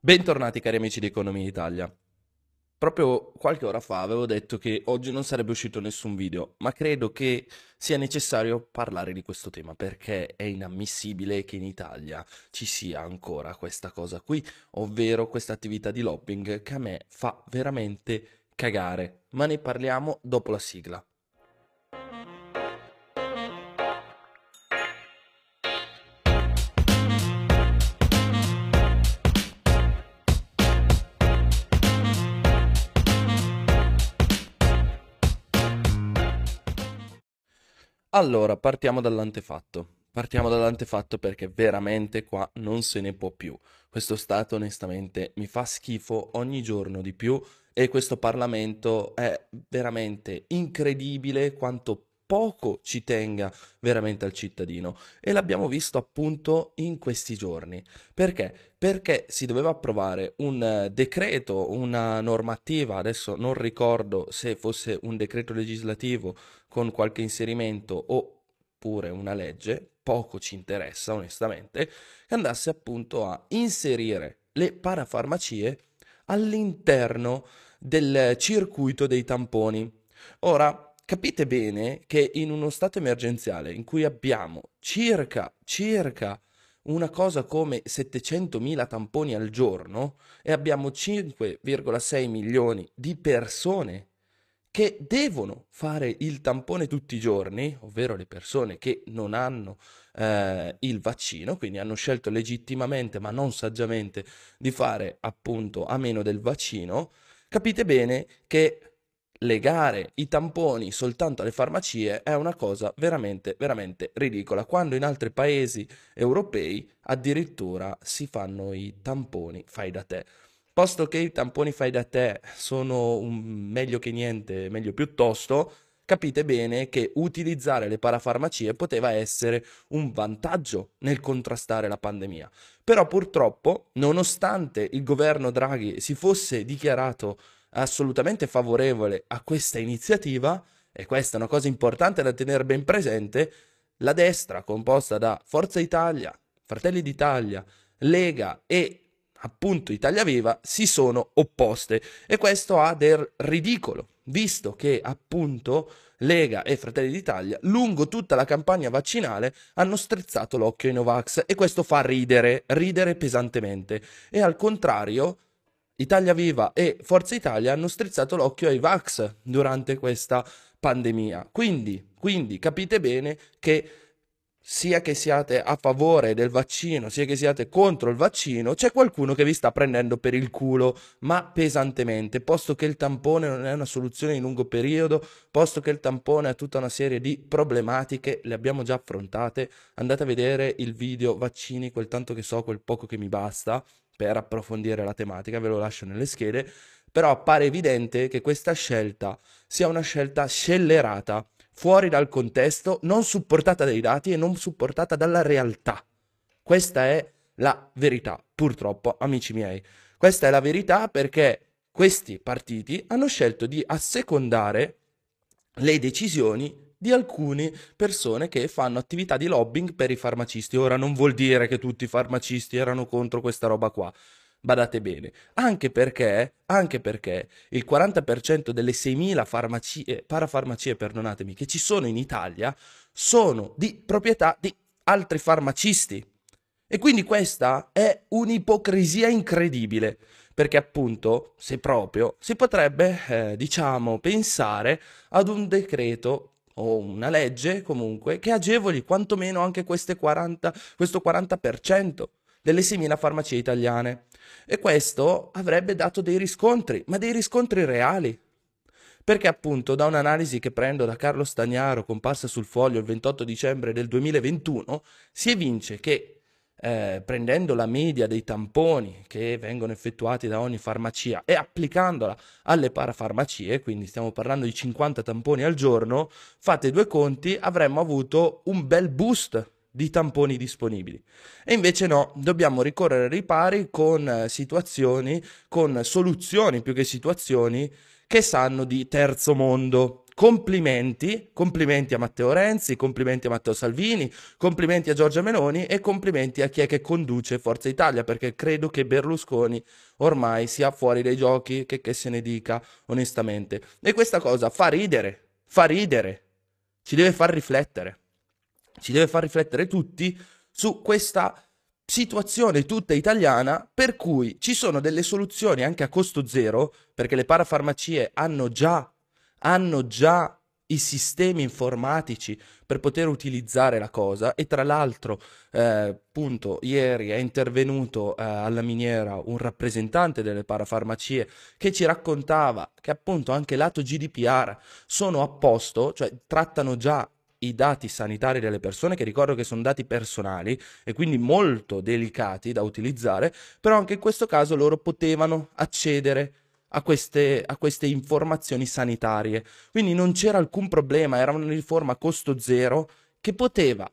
Bentornati cari amici di Economia Italia. Proprio qualche ora fa avevo detto che oggi non sarebbe uscito nessun video, ma credo che sia necessario parlare di questo tema perché è inammissibile che in Italia ci sia ancora questa cosa qui, ovvero questa attività di lobbying che a me fa veramente cagare. Ma ne parliamo dopo la sigla. Allora, partiamo dall'antefatto. Partiamo dall'antefatto perché veramente qua non se ne può più. Questo Stato onestamente mi fa schifo ogni giorno di più e questo Parlamento è veramente incredibile quanto poco ci tenga veramente al cittadino e l'abbiamo visto appunto in questi giorni. Perché? Perché si doveva approvare un eh, decreto, una normativa, adesso non ricordo se fosse un decreto legislativo con qualche inserimento oppure una legge, poco ci interessa onestamente, che andasse appunto a inserire le parafarmacie all'interno del circuito dei tamponi. Ora, capite bene che in uno stato emergenziale in cui abbiamo circa, circa una cosa come 700.000 tamponi al giorno e abbiamo 5,6 milioni di persone che devono fare il tampone tutti i giorni, ovvero le persone che non hanno eh, il vaccino, quindi hanno scelto legittimamente ma non saggiamente di fare appunto a meno del vaccino, capite bene che legare i tamponi soltanto alle farmacie è una cosa veramente, veramente ridicola, quando in altri paesi europei addirittura si fanno i tamponi fai da te. Posto che i tamponi fai da te sono meglio che niente, meglio piuttosto, capite bene che utilizzare le parafarmacie poteva essere un vantaggio nel contrastare la pandemia. Però purtroppo, nonostante il governo Draghi si fosse dichiarato assolutamente favorevole a questa iniziativa, e questa è una cosa importante da tenere ben presente, la destra composta da Forza Italia, Fratelli d'Italia, Lega e appunto Italia Viva si sono opposte. E questo ha del ridicolo, visto che appunto Lega e Fratelli d'Italia lungo tutta la campagna vaccinale hanno strizzato l'occhio ai Novax. E questo fa ridere, ridere pesantemente. E al contrario Italia Viva e Forza Italia hanno strizzato l'occhio ai Vax durante questa pandemia. Quindi, quindi capite bene che sia che siate a favore del vaccino, sia che siate contro il vaccino, c'è qualcuno che vi sta prendendo per il culo, ma pesantemente, posto che il tampone non è una soluzione in lungo periodo, posto che il tampone ha tutta una serie di problematiche, le abbiamo già affrontate. Andate a vedere il video vaccini, quel tanto che so, quel poco che mi basta, per approfondire la tematica, ve lo lascio nelle schede, però appare evidente che questa scelta sia una scelta scellerata, fuori dal contesto, non supportata dai dati e non supportata dalla realtà. Questa è la verità, purtroppo, amici miei. Questa è la verità perché questi partiti hanno scelto di assecondare le decisioni di alcune persone che fanno attività di lobbying per i farmacisti. Ora non vuol dire che tutti i farmacisti erano contro questa roba qua. Badate bene, anche perché, anche perché il 40% delle 6.000 farmacie, parafarmacie, perdonatemi, che ci sono in Italia sono di proprietà di altri farmacisti. E quindi questa è un'ipocrisia incredibile, perché appunto, se proprio, si potrebbe, eh, diciamo, pensare ad un decreto o una legge comunque che agevoli quantomeno anche 40, questo 40% delle semina farmacie italiane. E questo avrebbe dato dei riscontri, ma dei riscontri reali. Perché appunto da un'analisi che prendo da Carlo Stagnaro, comparsa sul foglio il 28 dicembre del 2021, si evince che eh, prendendo la media dei tamponi che vengono effettuati da ogni farmacia e applicandola alle parafarmacie, quindi stiamo parlando di 50 tamponi al giorno, fate due conti, avremmo avuto un bel boost di tamponi disponibili. E invece no, dobbiamo ricorrere ai ripari con eh, situazioni, con soluzioni più che situazioni che sanno di terzo mondo. Complimenti, complimenti a Matteo Renzi, complimenti a Matteo Salvini, complimenti a Giorgia Meloni e complimenti a chi è che conduce Forza Italia, perché credo che Berlusconi ormai sia fuori dai giochi, che, che se ne dica onestamente. E questa cosa fa ridere, fa ridere, ci deve far riflettere, ci deve far riflettere tutti su questa situazione tutta italiana per cui ci sono delle soluzioni anche a costo zero, perché le parafarmacie hanno già, hanno già i sistemi informatici per poter utilizzare la cosa e tra l'altro eh, ieri è intervenuto eh, alla miniera un rappresentante delle parafarmacie che ci raccontava che appunto anche lato GDPR sono a posto, cioè trattano già i dati sanitari delle persone, che ricordo che sono dati personali e quindi molto delicati da utilizzare, però anche in questo caso loro potevano accedere a queste, a queste informazioni sanitarie. Quindi non c'era alcun problema, era una riforma a costo zero che poteva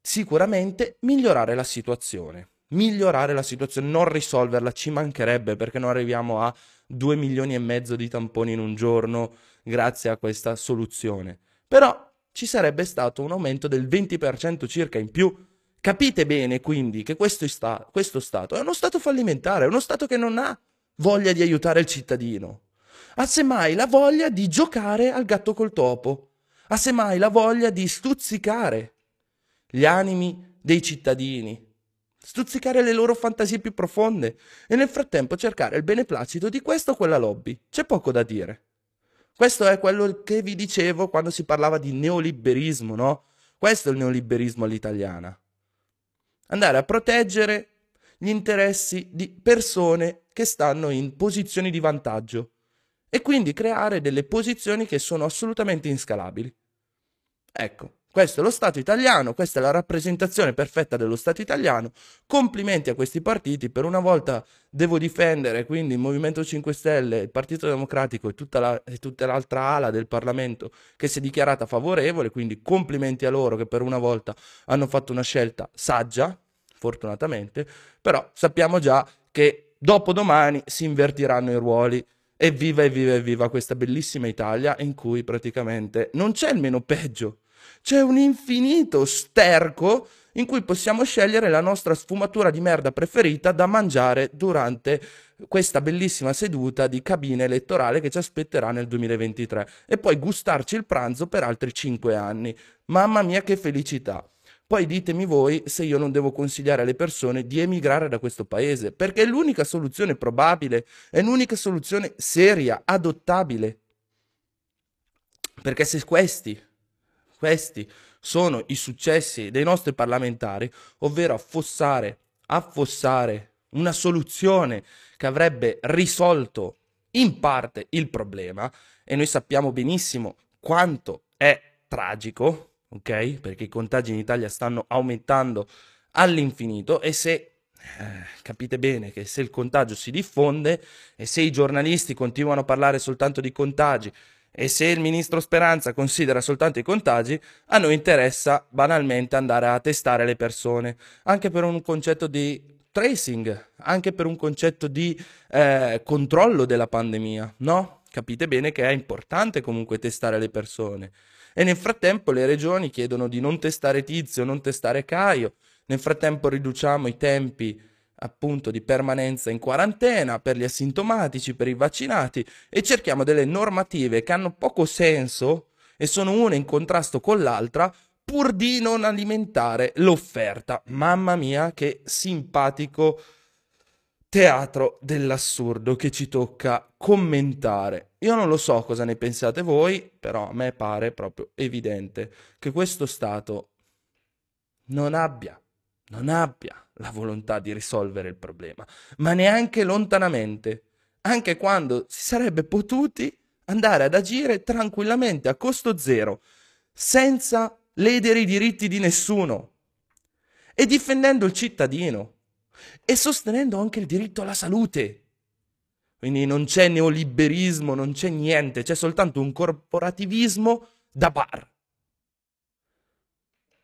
sicuramente migliorare la situazione. Migliorare la situazione, non risolverla, ci mancherebbe perché non arriviamo a 2 milioni e mezzo di tamponi in un giorno grazie a questa soluzione. Però ci sarebbe stato un aumento del 20% circa in più. Capite bene quindi che questo, sta, questo Stato è uno Stato fallimentare, è uno Stato che non ha voglia di aiutare il cittadino. Ha semmai la voglia di giocare al gatto col topo. Ha semmai la voglia di stuzzicare gli animi dei cittadini, stuzzicare le loro fantasie più profonde e nel frattempo cercare il beneplacito di questa o quella lobby. C'è poco da dire. Questo è quello che vi dicevo quando si parlava di neoliberismo, no? Questo è il neoliberismo all'italiana. Andare a proteggere gli interessi di persone che stanno in posizioni di vantaggio e quindi creare delle posizioni che sono assolutamente inscalabili. Ecco, questo è lo Stato italiano, questa è la rappresentazione perfetta dello Stato italiano. Complimenti a questi partiti, per una volta devo difendere quindi il Movimento 5 Stelle, il Partito Democratico e tutta, la, e tutta l'altra ala del Parlamento che si è dichiarata favorevole, quindi complimenti a loro che per una volta hanno fatto una scelta saggia, fortunatamente, però sappiamo già che dopo domani si invertiranno i ruoli. Evviva, evviva, evviva questa bellissima Italia in cui praticamente non c'è il meno peggio c'è un infinito sterco in cui possiamo scegliere la nostra sfumatura di merda preferita da mangiare durante questa bellissima seduta di cabina elettorale che ci aspetterà nel 2023 e poi gustarci il pranzo per altri 5 anni. Mamma mia che felicità! Poi ditemi voi se io non devo consigliare alle persone di emigrare da questo paese, perché è l'unica soluzione probabile, è l'unica soluzione seria, adottabile. Perché se questi questi sono i successi dei nostri parlamentari, ovvero affossare, affossare una soluzione che avrebbe risolto in parte il problema e noi sappiamo benissimo quanto è tragico, ok? Perché i contagi in Italia stanno aumentando all'infinito e se eh, capite bene che se il contagio si diffonde e se i giornalisti continuano a parlare soltanto di contagi e se il ministro Speranza considera soltanto i contagi, a noi interessa banalmente andare a testare le persone, anche per un concetto di tracing, anche per un concetto di eh, controllo della pandemia, no? Capite bene che è importante comunque testare le persone. E nel frattempo le regioni chiedono di non testare Tizio, non testare Caio. Nel frattempo riduciamo i tempi appunto di permanenza in quarantena per gli asintomatici, per i vaccinati e cerchiamo delle normative che hanno poco senso e sono una in contrasto con l'altra pur di non alimentare l'offerta. Mamma mia, che simpatico teatro dell'assurdo che ci tocca commentare. Io non lo so cosa ne pensate voi, però a me pare proprio evidente che questo Stato non abbia, non abbia la volontà di risolvere il problema, ma neanche lontanamente, anche quando si sarebbe potuti andare ad agire tranquillamente a costo zero, senza ledere i diritti di nessuno e difendendo il cittadino e sostenendo anche il diritto alla salute. Quindi non c'è neoliberismo, non c'è niente, c'è soltanto un corporativismo da bar.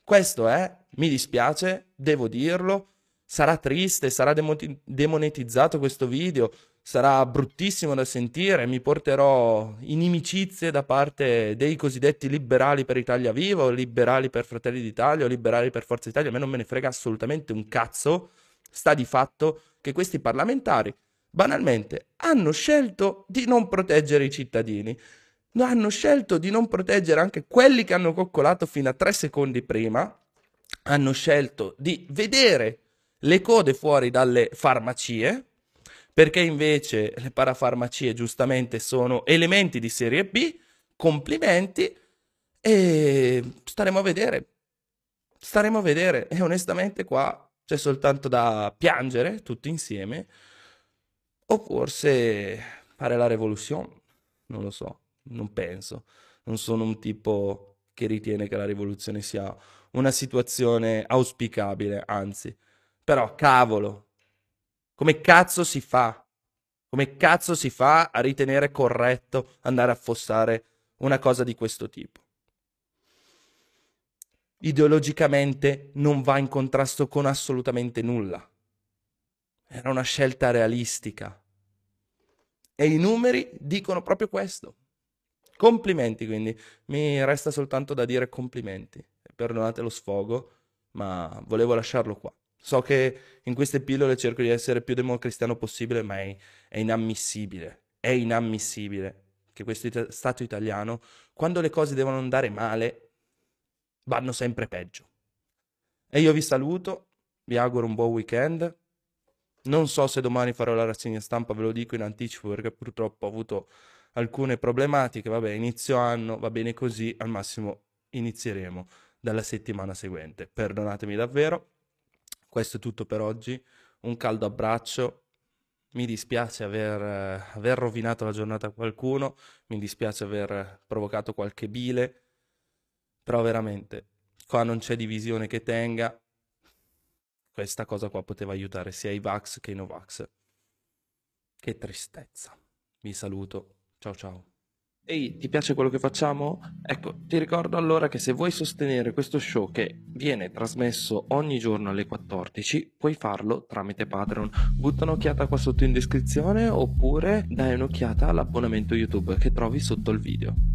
Questo è, mi dispiace, devo dirlo, sarà triste, sarà demonetizzato questo video, sarà bruttissimo da sentire, mi porterò inimicizie da parte dei cosiddetti liberali per Italia Viva, o liberali per Fratelli d'Italia, o liberali per Forza Italia, a me non me ne frega assolutamente un cazzo, sta di fatto che questi parlamentari banalmente hanno scelto di non proteggere i cittadini, hanno scelto di non proteggere anche quelli che hanno coccolato fino a tre secondi prima, hanno scelto di vedere le code fuori dalle farmacie, perché invece le parafarmacie giustamente sono elementi di serie B, complimenti e staremo a vedere, staremo a vedere. E onestamente qua c'è soltanto da piangere tutti insieme o forse fare la rivoluzione, non lo so, non penso, non sono un tipo che ritiene che la rivoluzione sia una situazione auspicabile, anzi, però cavolo, come cazzo si fa? Come cazzo si fa a ritenere corretto andare a affossare una cosa di questo tipo? Ideologicamente non va in contrasto con assolutamente nulla. Era una scelta realistica. E i numeri dicono proprio questo. Complimenti, quindi. Mi resta soltanto da dire complimenti. Perdonate lo sfogo, ma volevo lasciarlo qua. So che in queste pillole cerco di essere più democristiano possibile, ma è, è inammissibile, è inammissibile che questo it- Stato italiano, quando le cose devono andare male, vanno sempre peggio. E io vi saluto, vi auguro un buon weekend. Non so se domani farò la rassegna stampa, ve lo dico in anticipo perché purtroppo ho avuto alcune problematiche. Vabbè, inizio anno, va bene così, al massimo inizieremo dalla settimana seguente. Perdonatemi davvero. Questo è tutto per oggi. Un caldo abbraccio. Mi dispiace aver, aver rovinato la giornata a qualcuno, mi dispiace aver provocato qualche bile, però veramente qua non c'è divisione che tenga. Questa cosa qua poteva aiutare sia i Vax che i Novax. Che tristezza. Vi saluto. Ciao ciao. Ehi, ti piace quello che facciamo? Ecco, ti ricordo allora che se vuoi sostenere questo show che viene trasmesso ogni giorno alle 14, puoi farlo tramite Patreon. Butta un'occhiata qua sotto in descrizione oppure dai un'occhiata all'abbonamento YouTube che trovi sotto il video.